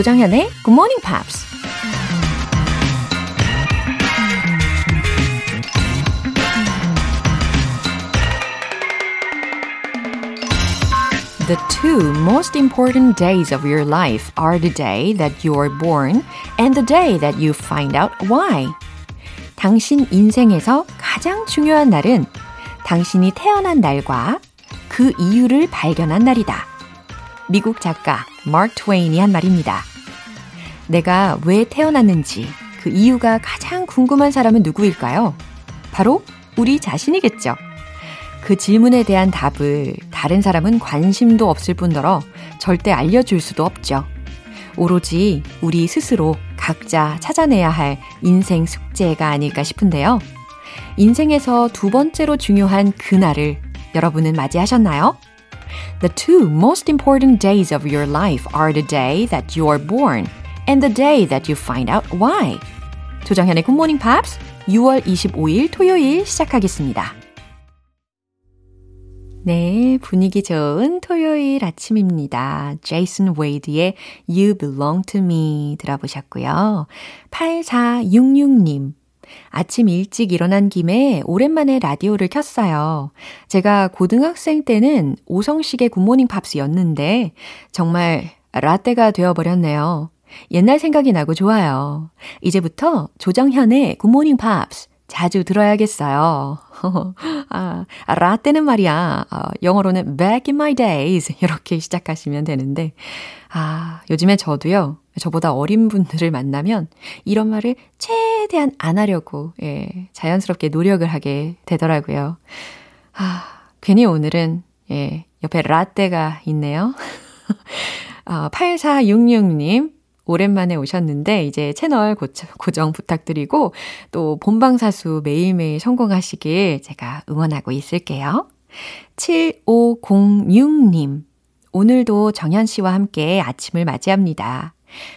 조정현의 Good Morning Pops. The two most important days of your life are the day that you are born and the day that you find out why. 당신 인생에서 가장 중요한 날은 당신이 태어난 날과 그 이유를 발견한 날이다. 미국 작가 마크 트웨인이 한 말입니다. 내가 왜 태어났는지 그 이유가 가장 궁금한 사람은 누구일까요? 바로 우리 자신이겠죠. 그 질문에 대한 답을 다른 사람은 관심도 없을 뿐더러 절대 알려줄 수도 없죠. 오로지 우리 스스로 각자 찾아내야 할 인생 숙제가 아닐까 싶은데요. 인생에서 두 번째로 중요한 그날을 여러분은 맞이하셨나요? The two most important days of your life are the day that you are born and the day that you find out why. 조정현의 Good Morning Pops 6월 25일 토요일 시작하겠습니다. 네, 분위기 좋은 토요일 아침입니다. 제이슨 웨이드의 You Belong to Me 들어보셨고요. 8466님. 아침 일찍 일어난 김에 오랜만에 라디오를 켰어요. 제가 고등학생 때는 오성식의 굿모닝 팝스였는데 정말 라떼가 되어버렸네요. 옛날 생각이 나고 좋아요. 이제부터 조정현의 굿모닝 팝스 자주 들어야겠어요. 아, 라떼는 말이야. 어, 영어로는 back in my days. 이렇게 시작하시면 되는데, 아, 요즘에 저도요, 저보다 어린 분들을 만나면 이런 말을 최대한 안 하려고, 예, 자연스럽게 노력을 하게 되더라고요. 아, 괜히 오늘은, 예, 옆에 라떼가 있네요. 아, 8466님, 오랜만에 오셨는데 이제 채널 고정 부탁드리고 또 본방사수 매일매일 성공하시길 제가 응원하고 있을게요. 7506님. 오늘도 정현 씨와 함께 아침을 맞이합니다.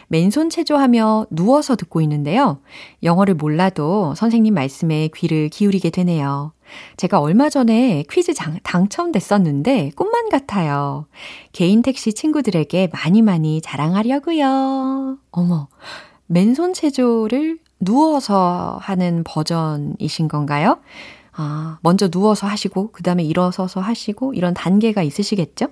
맨손 체조하며 누워서 듣고 있는데요. 영어를 몰라도 선생님 말씀에 귀를 기울이게 되네요. 제가 얼마 전에 퀴즈 장, 당첨됐었는데 꿈만 같아요. 개인 택시 친구들에게 많이 많이 자랑하려고요. 어머, 맨손 체조를 누워서 하는 버전이신 건가요? 아, 먼저 누워서 하시고, 그 다음에 일어서서 하시고, 이런 단계가 있으시겠죠?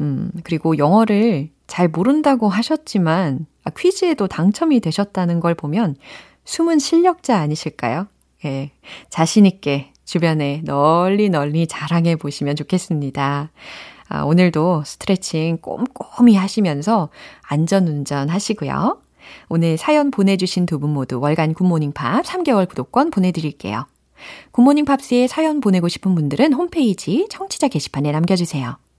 음, 그리고 영어를 잘 모른다고 하셨지만, 아, 퀴즈에도 당첨이 되셨다는 걸 보면 숨은 실력자 아니실까요? 예, 자신있게 주변에 널리 널리 자랑해 보시면 좋겠습니다. 아, 오늘도 스트레칭 꼼꼼히 하시면서 안전운전 하시고요. 오늘 사연 보내주신 두 분 모두 월간 굿모닝 팝 3개월 구독권 보내드릴게요. 굿모닝 팝스에 사연 보내고 싶은 분들은 홈페이지 청취자 게시판에 남겨주세요.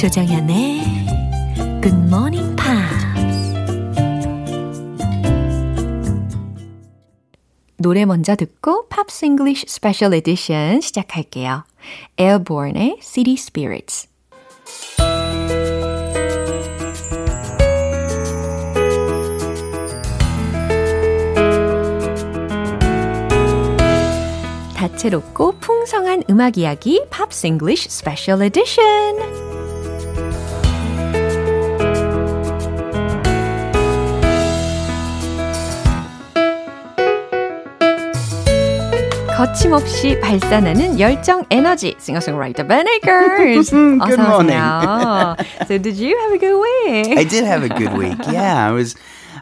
조정현의 Good morning pops 노래 먼저 듣고 팝스 잉글리쉬 스페셜 에디션 시작할게요. Airborne의 City Spirits 다채롭고 풍성한 음악 이야기 팝스 잉글리쉬 스페셜 에디션. 거침없이 발산하는 열정 에너지 싱어송라이터 Ben Akers. Good morning. so did you have a good week? I did have a good week. Yeah, I was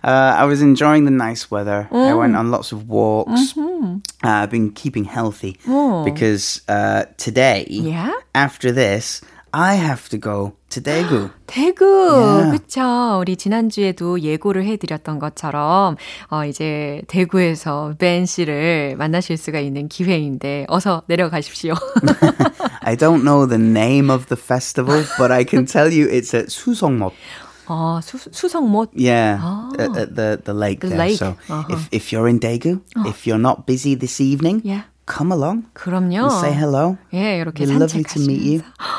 uh, I was enjoying the nice weather. Mm. I went on lots of walks. Mm-hmm. Uh, I've been keeping healthy oh. because uh, today, yeah? after this, I have to go to Daegu. 대구! Yeah. 그쵸. 우리 지난주에도 예고를 해드렸던 것처럼, 어, 이제 대구에서 벤 씨를 만나실 수가 있는 기회인데, 어서 내려가십시오. I don't know the name of the festival, but I can tell you it's at Susongmot. 어, 수, 수성못. Yeah, Oh. at, the the lake The there. lake. So Uh-huh. if if you're in Daegu, if you're not busy this evening, Yeah. come along 그럼요. and say hello. 예, 이렇게 be lovely to meet you. 산책하시면서. 어,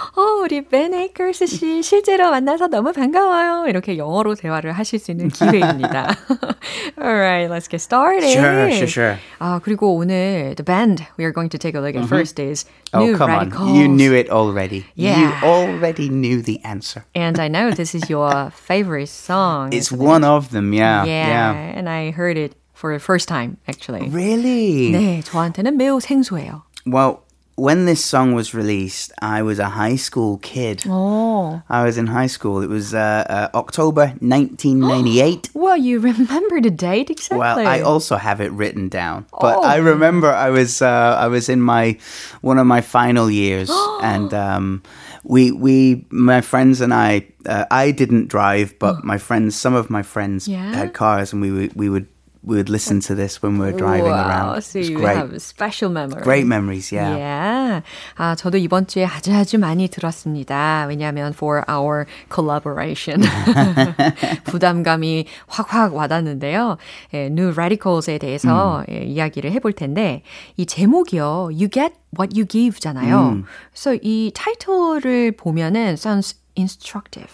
우리 벤 에이커스 씨 실제로 만나서 너무 반가워요. 이렇게 영어로 대화를 하실 수 있는 기회입니다. Alright, let's get started. Sure, sure, sure. 아, 그리고 오늘 the band we are going to take a look at first is Oh, New come Radicals. on. You knew it already. Yeah. You already knew the answer. And I know this is your favorite song. It's isn't one it? of them, yeah. yeah, Yeah. and I heard it for the first time actually. Really? 네, 저한테는 매우 생소해요. Well, when this song was released, I was a high school kid. 오. I was in high school. It was uh, uh, October 1998. Well, you remember the date exactly. Well, I also have it written down, but Oh. I remember I was uh, I was in my one of my final years, and um, we we my friends and I uh, I didn't drive, but my friends, some of my friends Yeah? had cars, and we we would we would listen to this when we were driving wow, around. So It's you great, have a special memory. great memories. Yeah. Yeah. 아, 저도 이번 주에 아주 아주 많이 들었습니다. 왜냐하면 for our collaboration. 부담감이 확확 와닿는데요. 예, New Radicals에 대해서 예, 이야기를 해볼 텐데 이 제목이요. You get what you give잖아요. 그래서 이 타이틀을 보면은 sounds instructive.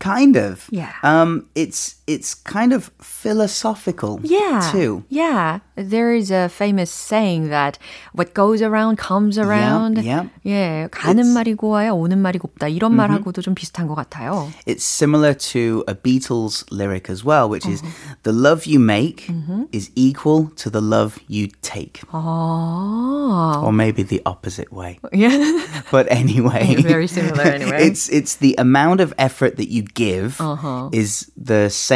Kind of. Yeah. Um, it's it's kind of philosophical. Yeah. Too. Yeah. There is a famous saying that what goes around comes around. yeah. 예, 가는 말이 고와야 오는 말이 곱다. 이런 말하고도 좀 비슷한 것 같아요. It's similar to a Beatles lyric as well, which is the love you make is equal to the love you take. 아. Or maybe the opposite way. Yeah. But anyway, Very similar anyway. it's it's the amount of effort that you give is the same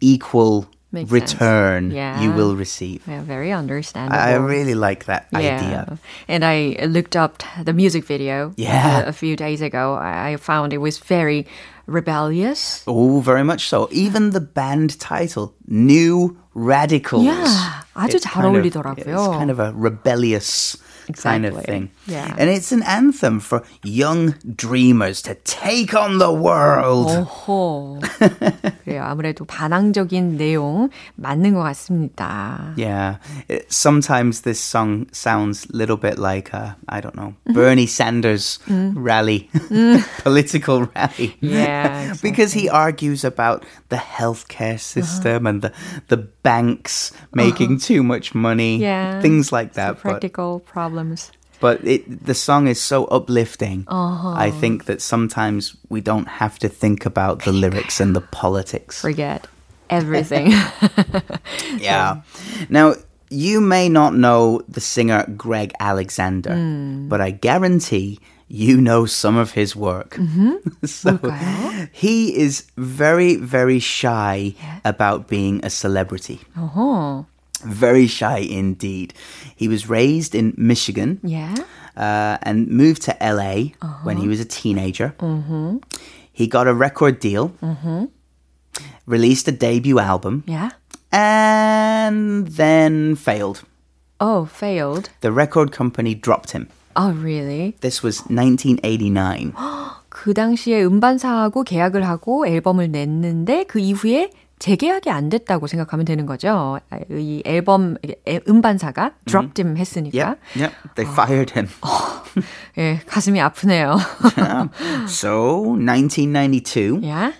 equal Makes return Yeah. you will receive. yeah, very understandable. I really like that yeah. idea. And I looked up the music video Yeah. a, a few days ago. I I found it was very rebellious. Oh, very much so. Even the band title, New Radicals. Yeah, 아주 It's 잘 kind of- 어울리더라고요. It's kind of a rebellious kind of Exactly. thing. Yeah. And it's an anthem for young dreamers to take on the world. 오호. 그래요. 아무래도 반항적인 내용 맞는 것 같습니다. Yeah. It, sometimes this song sounds a little bit like, uh, I don't know, Bernie Sanders rally, political rally. Yeah, because he argues about the healthcare system and the, the banks making too much money, yeah, things like that. Practical but, problems. But it, the song is so uplifting. Uh-huh. I think that sometimes we don't have to think about the lyrics and the politics. Forget everything. yeah. Now, you may not know the singer Greg Alexander, mm. but I guarantee you know some of his work. Mm-hmm. so okay. he is very, very shy yeah. about being a celebrity. Uh-huh. Very shy indeed. He was raised in Michigan Yeah. uh, and moved to LA when he was a teenager. He got a record deal, released a debut album, Yeah. and then failed. Oh, failed. The record company dropped him. Oh, really? This was 1989. 그 당시에 음반사하고 계약을 하고 앨범을 냈는데 그 이후에 재계약이 안 됐다고 생각하면 되는 거죠. 아, 이 앨범 애- 음반사가 dropped him 했으니까. Yep, yep. They fired him. 예, 가슴이 아프네요. so, 1992, yeah.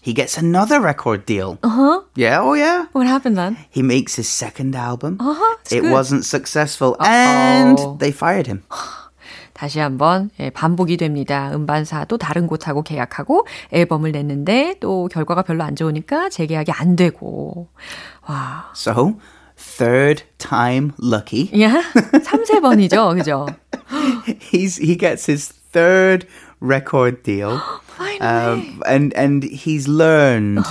he gets another record deal. Uh-huh. Yeah, oh yeah. What happened then? He makes his second album. Uh-huh. It's It good. wasn't successful, and they fired him. 다시 한번 예, 반복이 됩니다. 음반사 또 다른 곳하고 계약하고 앨범을 냈는데 또 결과가 별로 안 좋으니까 재계약이 안 되고. 와. So, third time lucky. 야, 3, 세 번이죠. 그죠? He's he gets his third record deal. Finally. Um, and and he's learned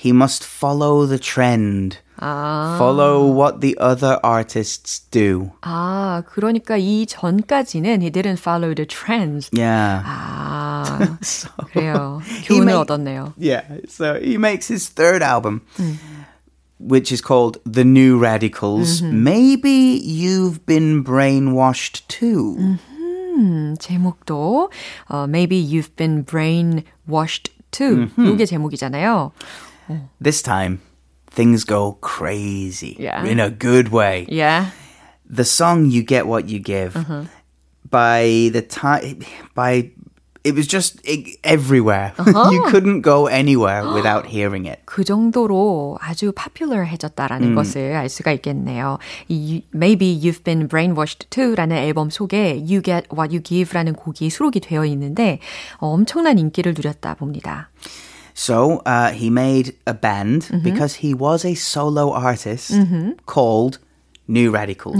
he must follow the trend. 아. Follow what the other artists do. 아, 그러니까 이 전까지는 he didn't follow the trends. Yeah. 아, So, 그래요. he 교훈을 made- 얻었네요. Yeah. So he makes his third album, which is called The New Radicals. Maybe you've been brainwashed too. 음, 제목도 어, Maybe you've been brainwashed too. 이게 제목이잖아요. This time, things go crazy Yeah. in a good way. Yeah. the song "You Get What You Give" by the time by it was just e- everywhere. you couldn't go anywhere without hearing it. 그 정도로 아주 popular해졌다라는 것을 알 수가 있겠네요. 이 Maybe You've Been Brainwashed Too라는 앨범 속에 You Get What You Give라는 곡이 수록이 되어 있는데 어, 엄청난 인기를 누렸다 봅니다. So uh, he made a band because he was a solo artist called New Radicals.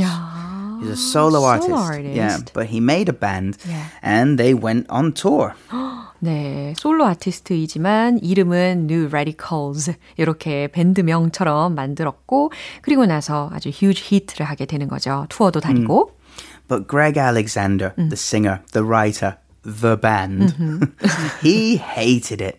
He's a solo, solo artist. artist. Yeah, but he made a band Yeah. and they went on tour. 네, 솔로 아티스트이지만 이름은 New Radicals 이렇게 밴드명처럼 만들었고 그리고 나서 아주 huge 히트를 하게 되는 거죠. 투어도 다니고. But Greg Alexander, the singer, the writer, the band, he hated it.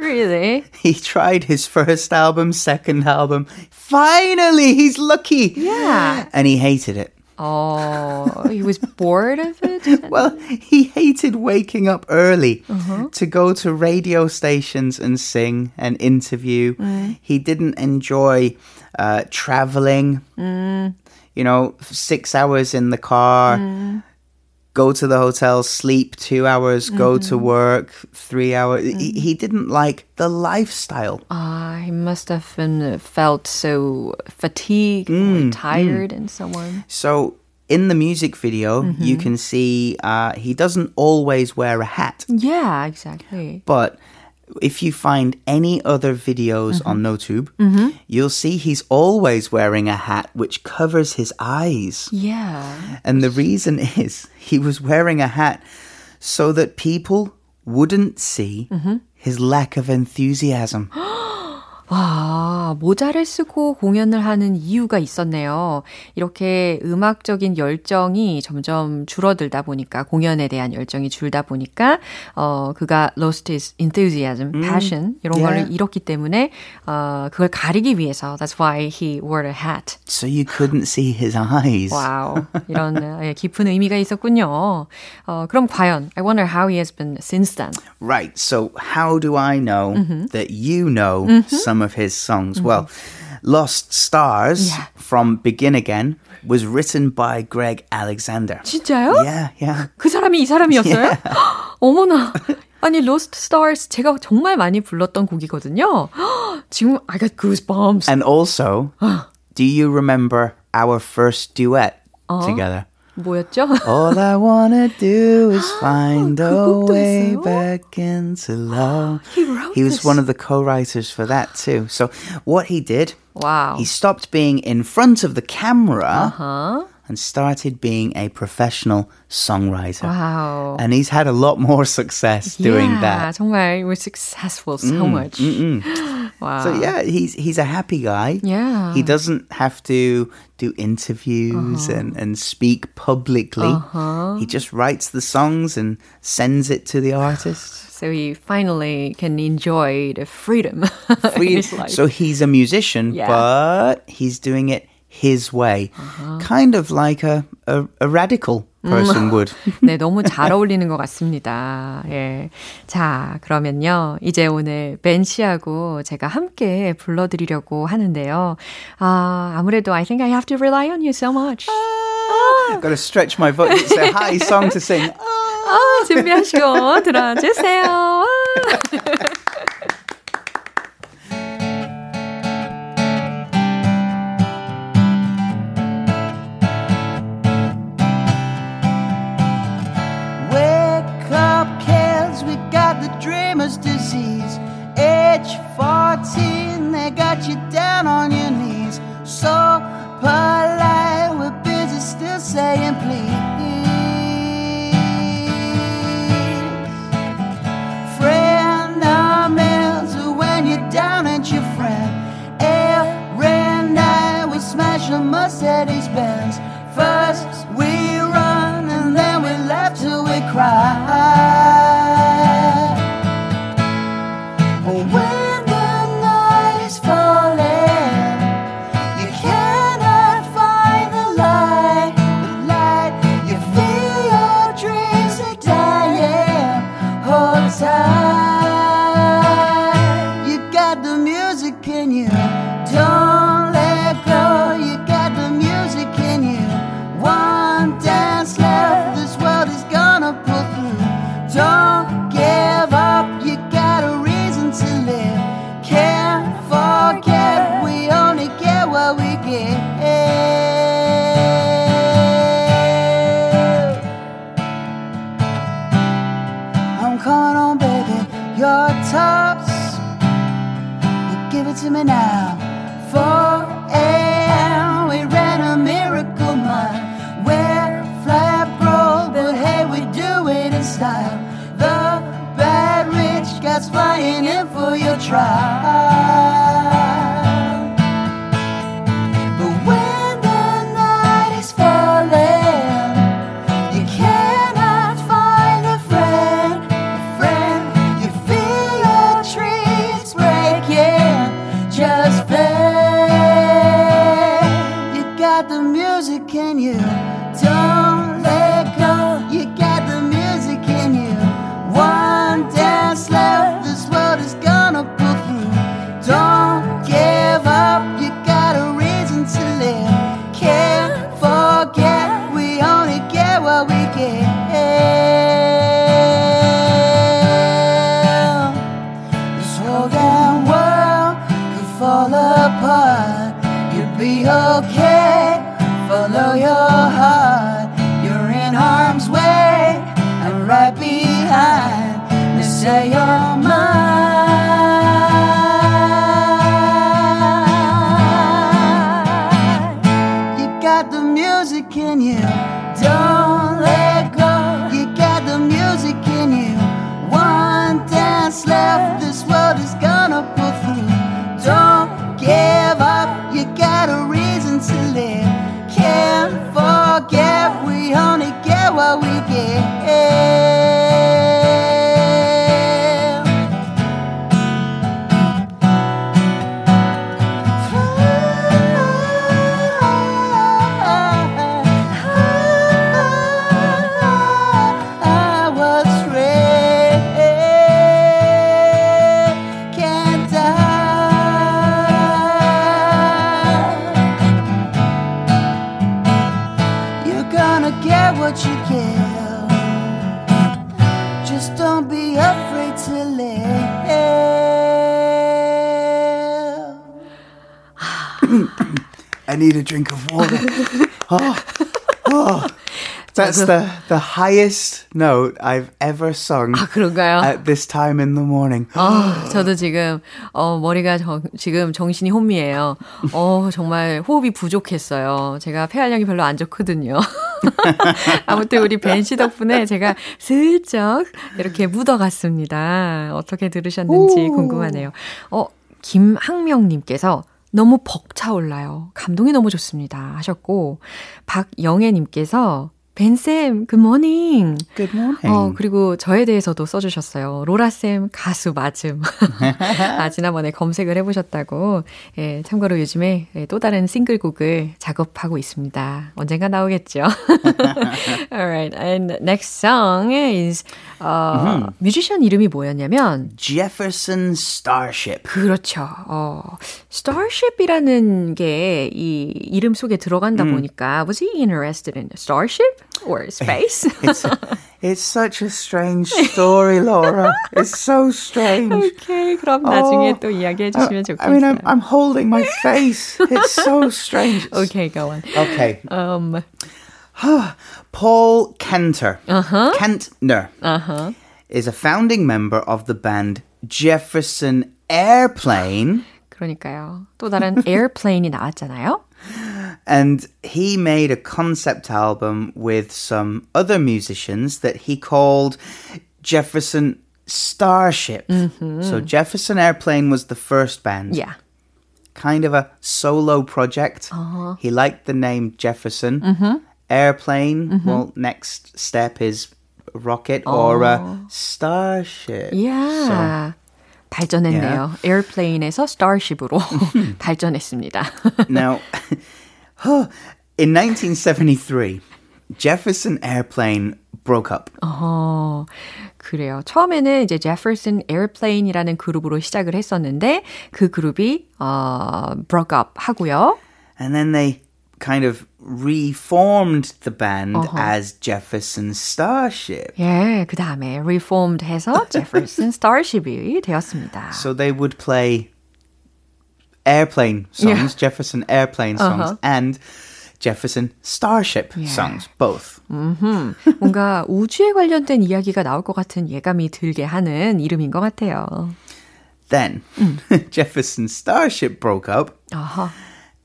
Really? He tried his first album, second album. Finally, he's lucky. Yeah. And he hated it. Oh, he was bored of it. Well, he hated waking up early uh-huh. to go to radio stations and sing and interview. Mm. He didn't enjoy uh, traveling. Mm. You know, six hours in the car, mm. Go to the hotel, sleep two hours, go to mm-hmm. work three hours. He, mm-hmm. he didn't like the lifestyle. Ah, he must have been uh, felt so fatigued, or mm, mm. tired, and so on. So in the music video, you mm-hmm. can see uh, he doesn't always wear a hat. Yeah, exactly. But if you find any other videos on mm-hmm. NoTube, mm-hmm. you'll see he's always wearing a hat which covers his eyes. Yeah. And the reason is he was wearing a hat so that people wouldn't see mm-hmm. his lack of enthusiasm. 아, 모자를 쓰고 공연을 하는 이유가 있었네요. 이렇게 음악적인 열정이 점점 줄어들다 보니까, 공연에 대한 열정이 줄다 보니까, 어, 그가 lost his enthusiasm, passion, 이런 Yeah. 거를 잃었기 때문에, 어, 그걸 가리기 위해서, that's why he wore a hat. so you couldn't see his eyes. 와우. 이런 어, 예, 깊은 의미가 있었군요. 어, 그럼 과연, I wonder how he has been since then. Right. So, how do I know that you know some of his songs? Well, Lost Stars Yeah. from Begin Again was written by Greg Alexander. 진짜요? Yeah, yeah. 그 사람이 이 사람이었어요? 어머나. 아니, Lost Stars 제가 정말 많이 불렀던 곡이거든요. 지금 I got goosebumps. And also, do you remember our first duet together? 뭐였죠? All I wanna do is find a 그것도 way 있어요? back into love. He wrote He was this. one of the co-writers for that too. So what he did, 와우. he stopped being in front of the camera 어? and started being a professional songwriter. 와우. And he's had a lot more success doing yeah, that. 정말 was successful so much. 와 우. So yeah, he's he's a happy guy. Yeah. He doesn't have to do interviews uh-huh. and, and speak publicly. Uh-huh. He just writes the songs and sends it to the artist. So he finally can enjoy the freedom in his life. so he's a musician, Yeah. but he's doing it his way. Kind of like a, a, a radical person would. 네, 너무 잘 어울리는 것 같습니다. 예. 자, 그러면요. 이제 오늘 벤 씨하고 제가 함께 불러드리려고 하는데요. 아, 아무래도 I think I have to rely on you so much. Got to stretch my voice. It's a high song to sing. 아, 준비하시고 들어주세요. 14, they got you down on your got a reason to live. Can't forget, we only get what we get. Need a drink of water. oh, oh. That's the, the highest note I've ever sung. 아, 그런가요? At this time in the morning. 아, 저도 지금, 어, 머리가 저, 지금 정신이 혼미해요. 어, 정말 호흡이 부족했어요. 제가 폐활량이 별로 안 좋거든요. 아무튼 우리 벤 씨 덕분에 제가 슬쩍 이렇게 묻어갔습니다. 어떻게 들으셨는지 궁금하네요. 어, 김학명님께서 너무 벅차올라요. 감동이 너무 좋습니다. 하셨고, 박영애님께서 벤쌤, 굿모닝. 굿모닝. 어, 그리고 저에 대해서도 써주셨어요. 로라쌤, 가수 맞음. 아, 지난번에 검색을 해보셨다고. 예, 참고로 요즘에 또 다른 싱글곡을 작업하고 있습니다. 언젠가 나오겠죠. Alright, and next song is, 어, mm-hmm. 뮤지션 이름이 뭐였냐면, Jefferson Starship. 그렇죠. 어, Starship이라는 게 이 이름 속에 들어간다 음. 보니까, was he interested in Starship? or space. it's, it's such a strange story, Laura. It's so strange. Okay, 그럼 나중에 또 이야기해 주시면 좋겠어요. I mean, I'm, I'm holding my face. It's so strange. okay, go on. Okay. Um, Paul Kenter. Uh-huh. Kentner. Uh-huh. Is a founding member of the band Jefferson Airplane. 그러니까요. 또 다른 airplane이 나왔잖아요. And he made a concept album with some other musicians that he called Jefferson Starship. Mm-hmm. So Jefferson Airplane was the first band. Yeah. kind of a solo project. Uh-huh. He liked the name Jefferson. Airplane. Well, next step is rocket or a starship. Yeah. 발전했네요. 에어플레인에서 스타쉽으로 발전했습니다. Now, in 1973, Jefferson Airplane broke up. 어, 그래요. 처음에는 이제 제퍼슨 에어플레인이라는 그룹으로 시작을 했었는데 그 그룹이 어, broke up 하고요. And then they kind of reformed the band as Jefferson Starship. 예, 그 다음에 reformed 해서 제퍼슨 스타쉽이 되었습니다. So they would play airplane songs, Jefferson Airplane songs, and Jefferson Starship songs, both. 뭔가 우주에 관련된 이야기가 나올 것 같은 예감이 들게 하는 이름인 것 같아요. Then Jefferson Starship broke up, 아하.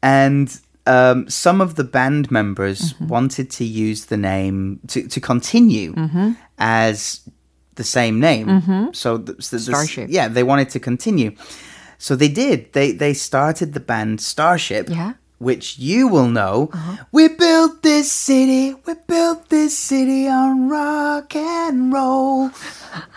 and um, some of the band members wanted to use the name to, to continue as the same name. So, the, so the- Starship. yeah, they wanted to continue. So they did. They they started the band Starship. Yeah. Which you will know. Uh-huh. We built this city. We built this city on rock and roll.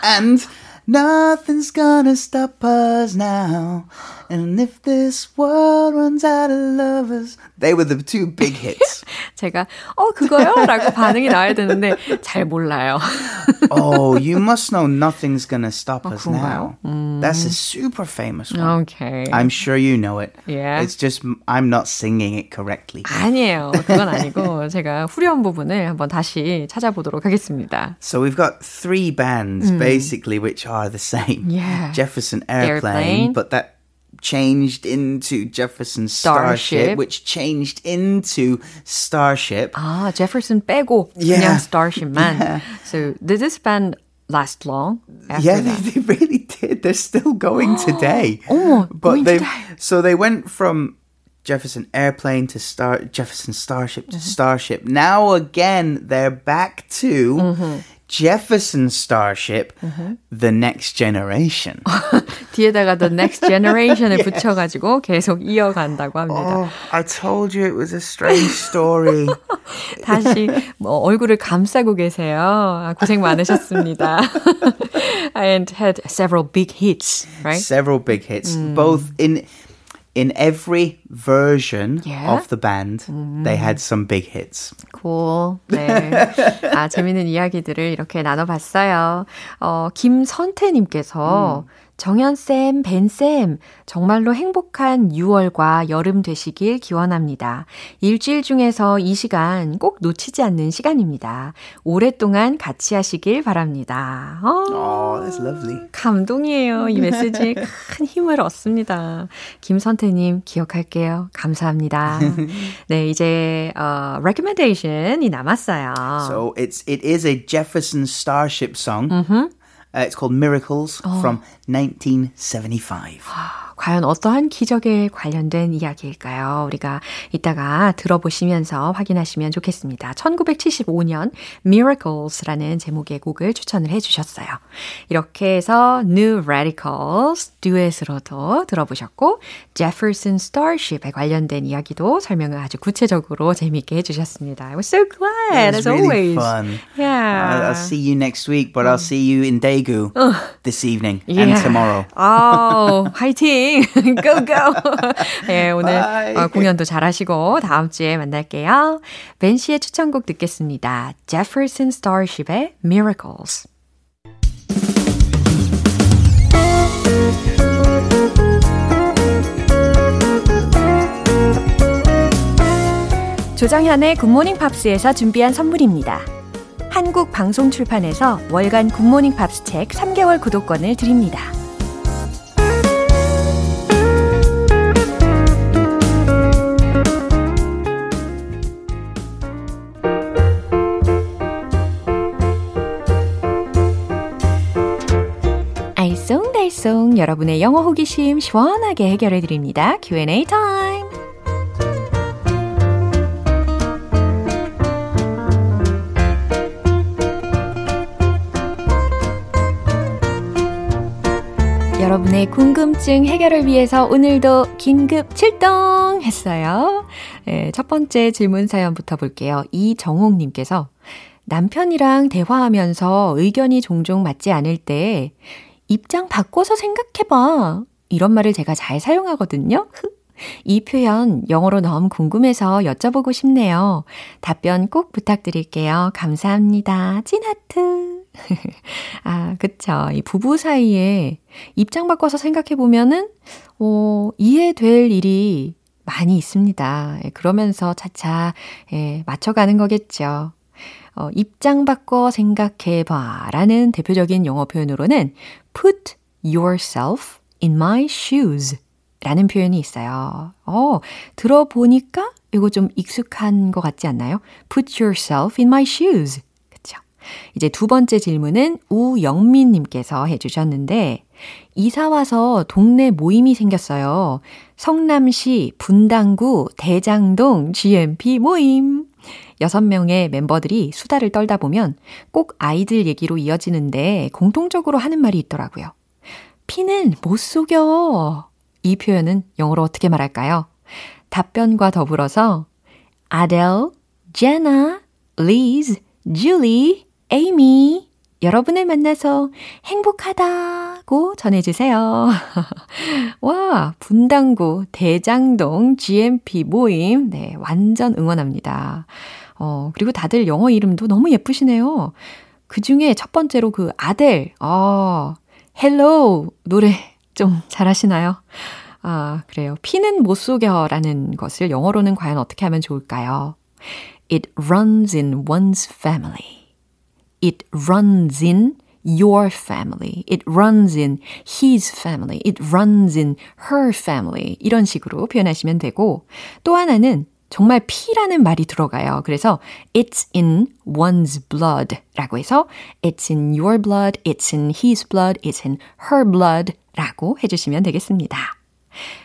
And nothing's gonna stop us now. And if this world runs out of lovers. They were the two big hits. 제가 어 그거요? 라고 반응이 나와야 되는데 잘 몰라요. oh, you must know nothing's gonna stop us 그런가요? now. That's a super famous one. 오케이. I'm sure you know it. Yeah. It's just I'm not singing it correctly. 아니에요. 그건 아니고 제가 후렴 부분을 한번 다시 찾아보도록 하겠습니다. So we've got three bands basically which are the same. Yeah. Jefferson Airplane, Airplane. but that changed into Jefferson Starship, Starship. which changed into Starship. 아, 제퍼슨 빼고 Yeah. 그냥 스타쉽만. Yeah. So did this band last long? After yeah, that? they, they really did. They're still going today. 어머, but going they today. so they went from Jefferson Airplane to Star Jefferson Starship to Starship. Now again, they're back to Jefferson Starship, the next generation. 뒤에다가 the next generation을 붙여가지고 계속 이어간다고 합니다. oh, I told you it was a strange story. 다시 뭐 얼굴을 감싸고 계세요. 아, 고생 많으셨습니다. And had several big hits, right? Several big hits, both in in every version Yeah. of the band. They had some big hits. Cool. 네. 아, 재밌는 이야기들을 이렇게 나눠봤어요. 어, 김선태님께서 정연쌤, 벤쌤, 정말로 행복한 6월과 여름 되시길 기원합니다. 일주일 중에서 이 시간 꼭 놓치지 않는 시간입니다. 오랫동안 같이 하시길 바랍니다. 어, Oh, that's lovely. 감동이에요. 이 메시지에 큰 힘을 얻습니다. 김선태님 기억할게요. 감사합니다. 네, 이제 어, recommendation이 남았어요. So it's it is a Jefferson Starship song. Uh, it's called Miracles from 1975. 과연 어떠한 기적에 관련된 이야기일까요? 우리가 이따가 들어보시면서 확인하시면 좋겠습니다. 1975년 Miracles라는 제목의 곡을 추천을 해주셨어요. 이렇게 해서 New Radicals 듀엣으로도 들어보셨고 Jefferson Starship에 관련된 이야기도 설명을 아주 구체적으로 재미있게 해주셨습니다. I was so glad as really always. fun. Yeah. I'll, I'll see you next week, but I'll see you in Daegu this evening and Yeah. tomorrow. 아, 화이팅! Go, go! 네, 오늘. 어, 공연도 잘 하시고 다음 주에 만날게요. 벤 씨의 추천곡 듣겠습니다. Jefferson Starship의 Miracles. 조정현의 굿모닝 팝스에서 준비한 선물입니다. 한국 방송 출판에서 월간 굿모닝 팝스 책 3개월 구독권을 드립니다. 알쏭달쏭 여러분의 영어 호기심 시원하게 해결해 드립니다. Q&A 타임. 여러분의 궁금증 해결을 위해서 오늘도 긴급 출동했어요. 네, 첫 번째 질문 사연부터 볼게요. 이정옥님께서 남편이랑 대화하면서 의견이 종종 맞지 않을 때 입장 바꿔서 생각해봐. 이런 말을 제가 잘 사용하거든요. 이 표현 영어로 너무 궁금해서 여쭤보고 싶네요. 답변 꼭 부탁드릴게요. 감사합니다. 찐하트. 아, 그쵸. 이 부부 사이에 입장 바꿔서 생각해 보면은, 어, 이해될 일이 많이 있습니다. 예, 그러면서 차차, 예, 맞춰가는 거겠죠. 어, 입장 바꿔 생각해 봐 라는 대표적인 영어 표현으로는 put yourself in my shoes 라는 표현이 있어요. 어, 들어보니까 이거 좀 익숙한 것 같지 않나요? put yourself in my shoes. 그쵸? 이제 두 번째 질문은 우영민님께서 해주셨는데, 이사 와서 동네 모임이 생겼어요. 성남시 분당구 대장동 GMP 모임. 여섯 명의 멤버들이 수다를 떨다 보면 꼭 아이들 얘기로 이어지는데 공통적으로 하는 말이 있더라고요. 피는 못 속여. 이 표현은 영어로 어떻게 말할까요? 답변과 더불어서 아델, 제나, 리즈, 줄리, 에이미 여러분을 만나서 행복하다고 전해주세요. 와, 분당구 대장동 GMP 모임. 네, 완전 응원합니다. 어, 그리고 다들 영어 이름도 너무 예쁘시네요. 그 중에 첫 번째로 그 아델, 아, 헬로 노래 좀 잘하시나요? 아, 그래요. 피는 못 속여라는 것을 영어로는 과연 어떻게 하면 좋을까요? It runs in one's family. It runs in your family. It runs in his family. It runs in her family. 이런 식으로 표현하시면 되고, 또 하나는 정말 피라는 말이 들어가요. 그래서 it's in one's blood 라고 해서 it's in your blood, it's in his blood, it's in her blood 라고 해주시면 되겠습니다.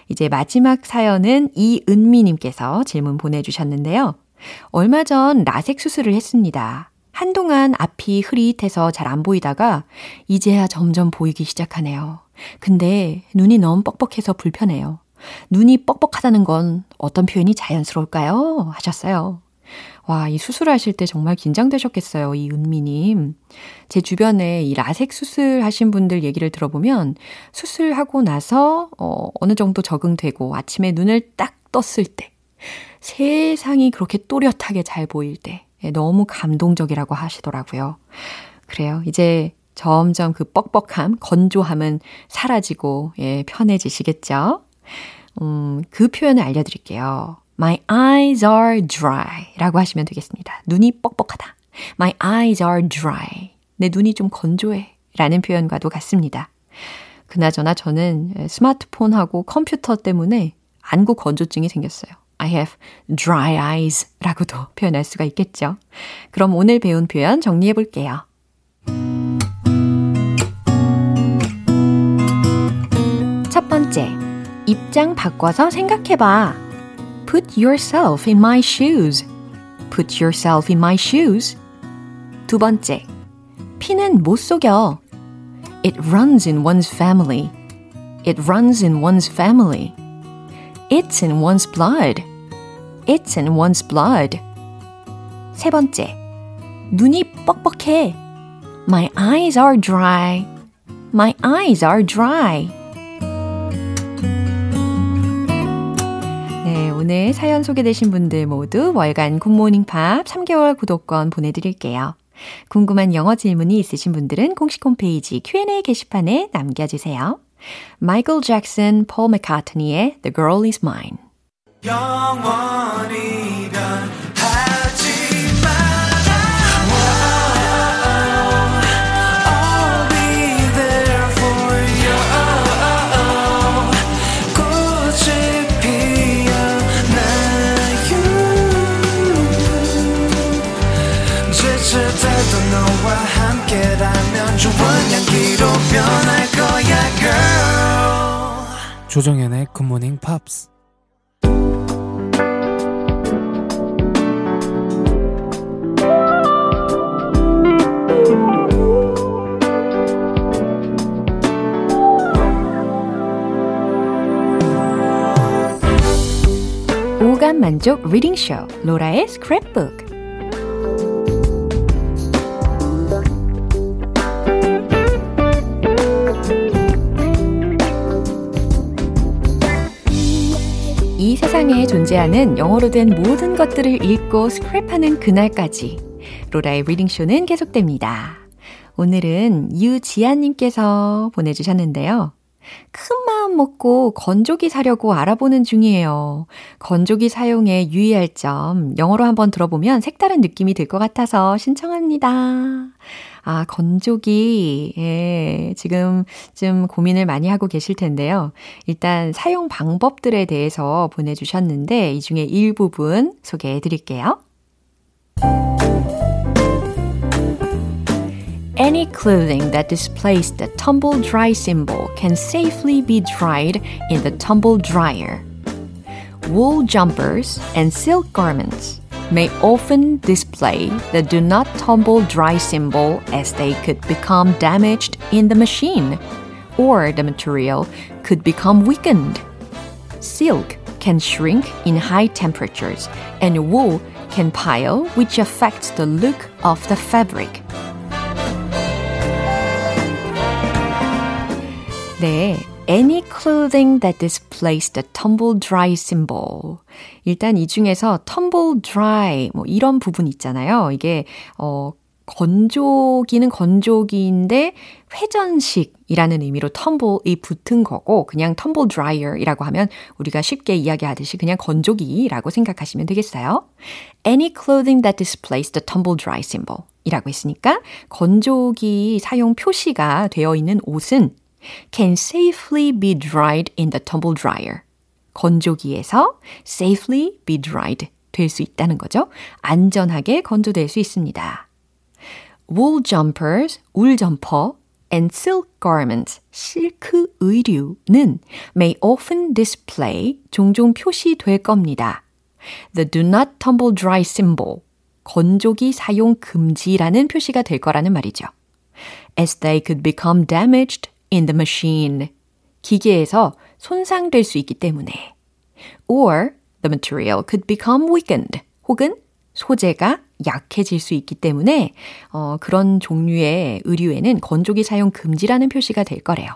이제 마지막 사연은 이은미님께서 질문 보내주셨는데요. 얼마 전 라섹 수술을 했습니다. 한동안 앞이 흐릿해서 잘 안 보이다가 이제야 점점 보이기 시작하네요. 근데 눈이 너무 뻑뻑해서 불편해요. 눈이 뻑뻑하다는 건 어떤 표현이 자연스러울까요? 하셨어요. 와, 이 수술하실 때 정말 긴장되셨겠어요, 이 은미님. 제 주변에 이 라섹 수술하신 분들 얘기를 들어보면 수술하고 나서 어, 어느 정도 적응되고 아침에 눈을 딱 떴을 때 세상이 그렇게 또렷하게 잘 보일 때 예, 너무 감동적이라고 하시더라고요. 그래요. 이제 점점 그 뻑뻑함, 건조함은 사라지고 예, 편해지시겠죠? 음, 그 표현을 알려드릴게요. My eyes are dry 라고 하시면 되겠습니다. 눈이 뻑뻑하다. My eyes are dry. 내 눈이 좀 건조해 라는 표현과도 같습니다. 그나저나 저는 스마트폰하고 컴퓨터 때문에 안구 건조증이 생겼어요. I have dry eyes 라고도 표현할 수가 있겠죠. 그럼 오늘 배운 표현 정리해 볼게요. 첫 번째, 입장 바꿔서 생각해봐. Put yourself in my shoes. Put yourself in my shoes. 두 번째, 피는 못 속여. It runs in one's family. It runs in one's family. It's in one's blood. It's in one's blood. 세 번째, 눈이 뻑뻑해. My eyes are dry. My eyes are dry. 오늘 사연 소개되신 분들 모두 월간 굿모닝 팝 3개월 구독권 보내드릴게요. 궁금한 영어 질문이 있으신 분들은 공식 홈페이지 Q&A 게시판에 남겨주세요. 마이클 잭슨, 폴 맥카트니의 The Girl Is Mine 영원히 조정현의 굿모닝 팝스 오감 만족 리딩 쇼 로라의 스크랩북 세상에 존재하는 영어로 된 모든 것들을 읽고 스크랩하는 그날까지 로라의 리딩쇼는 계속됩니다. 오늘은 유지아님께서 보내주셨는데요. 큰 마음 먹고 건조기 사려고 알아보는 중이에요. 건조기 사용에 유의할 점 영어로 한번 들어보면 색다른 느낌이 들 것 같아서 신청합니다. 아, 건조기, 예, 지금 좀 고민을 많이 하고 계실 텐데요. 일단 사용 방법들에 대해서 보내주셨는데 이 중에 일부분 소개해 드릴게요. Any clothing that displays the tumble dry symbol can safely be dried in the tumble dryer. Wool jumpers and silk garments may often display the do not tumble dry symbol as they could become damaged in the machine or the material could become weakened. Silk can shrink in high temperatures and wool can pile which affects the look of the fabric. 네. Any clothing that displays the tumble dry symbol. 일단 이 중에서 tumble dry 뭐 이런 부분 있잖아요. 이게 어 건조기는 건조기인데 회전식이라는 의미로 tumble이 붙은 거고 그냥 tumble dryer이라고 하면 우리가 쉽게 이야기하듯이 그냥 건조기라고 생각하시면 되겠어요. Any clothing that displays the tumble dry symbol 이라고 했으니까 건조기 사용 표시가 되어 있는 옷은 can safely be dried in the tumble dryer. 건조기에서 safely be dried 될 수 있다는 거죠. 안전하게 건조될 수 있습니다. wool jumpers, 울 점퍼, and silk garments, 실크 의류는 may often display, 종종 표시될 겁니다. The do not tumble dry symbol, 건조기 사용 금지라는 표시가 될 거라는 말이죠. As they could become damaged in the machine. 기계에서 손상될 수 있기 때문에. Or the material could become weakened. 혹은 소재가 약해질 수 있기 때문에 어, 그런 종류의 의류에는 건조기 사용 금지라는 표시가 될 거래요.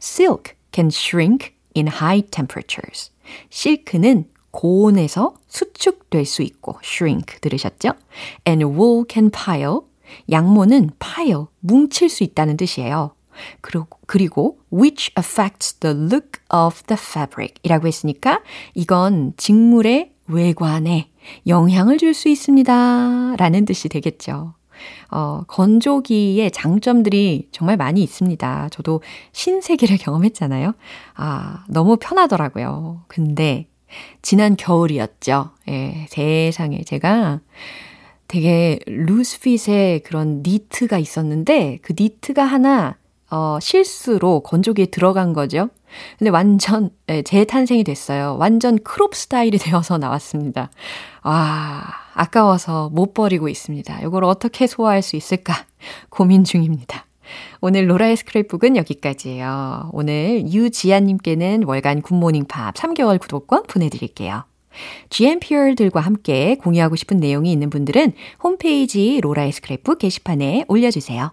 Silk can shrink in high temperatures. 실크는 고온에서 수축될 수 있고 shrink 들으셨죠? And wool can pile. 양모는 pile, 뭉칠 수 있다는 뜻이에요. 그리고, 그리고 which affects the look of the fabric 이라고 했으니까 이건 직물의 외관에 영향을 줄 수 있습니다. 라는 뜻이 되겠죠. 어, 건조기의 장점들이 정말 많이 있습니다. 저도 신세계를 경험했잖아요. 아, 너무 편하더라고요. 근데 지난 겨울이었죠. 예, 세상에 제가 되게 루스핏의 그런 니트가 있었는데 그 니트가 하나 어, 실수로 건조기에 들어간 거죠. 근데 완전 네, 재탄생이 됐어요. 완전 crop 스타일이 되어서 나왔습니다. 아, 아까워서 못 버리고 있습니다. 이걸 어떻게 소화할 수 있을까 고민 중입니다. 오늘 로라의 스크랩북은 여기까지예요. 오늘 유지아님께는 월간 굿모닝 팝스 3개월 구독권 보내드릴게요. GMPer들과 함께 공유하고 싶은 내용이 있는 분들은 홈페이지 로라의 스크랩북 게시판에 올려주세요.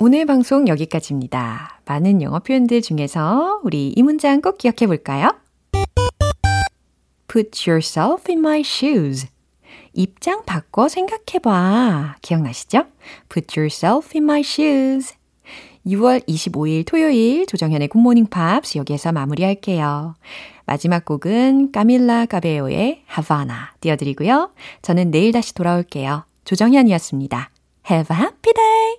오늘 방송 여기까지입니다. 많은 영어 표현들 중에서 우리 이 문장 꼭 기억해 볼까요? Put yourself in my shoes. 입장 바꿔 생각해 봐. 기억나시죠? Put yourself in my shoes. 6월 25일 토요일 조정현의 굿모닝 팝스 여기에서 마무리할게요. 마지막 곡은 까밀라 카베요의 하바나 띄워드리고요. 저는 내일 다시 돌아올게요. 조정현이었습니다. Have a happy day!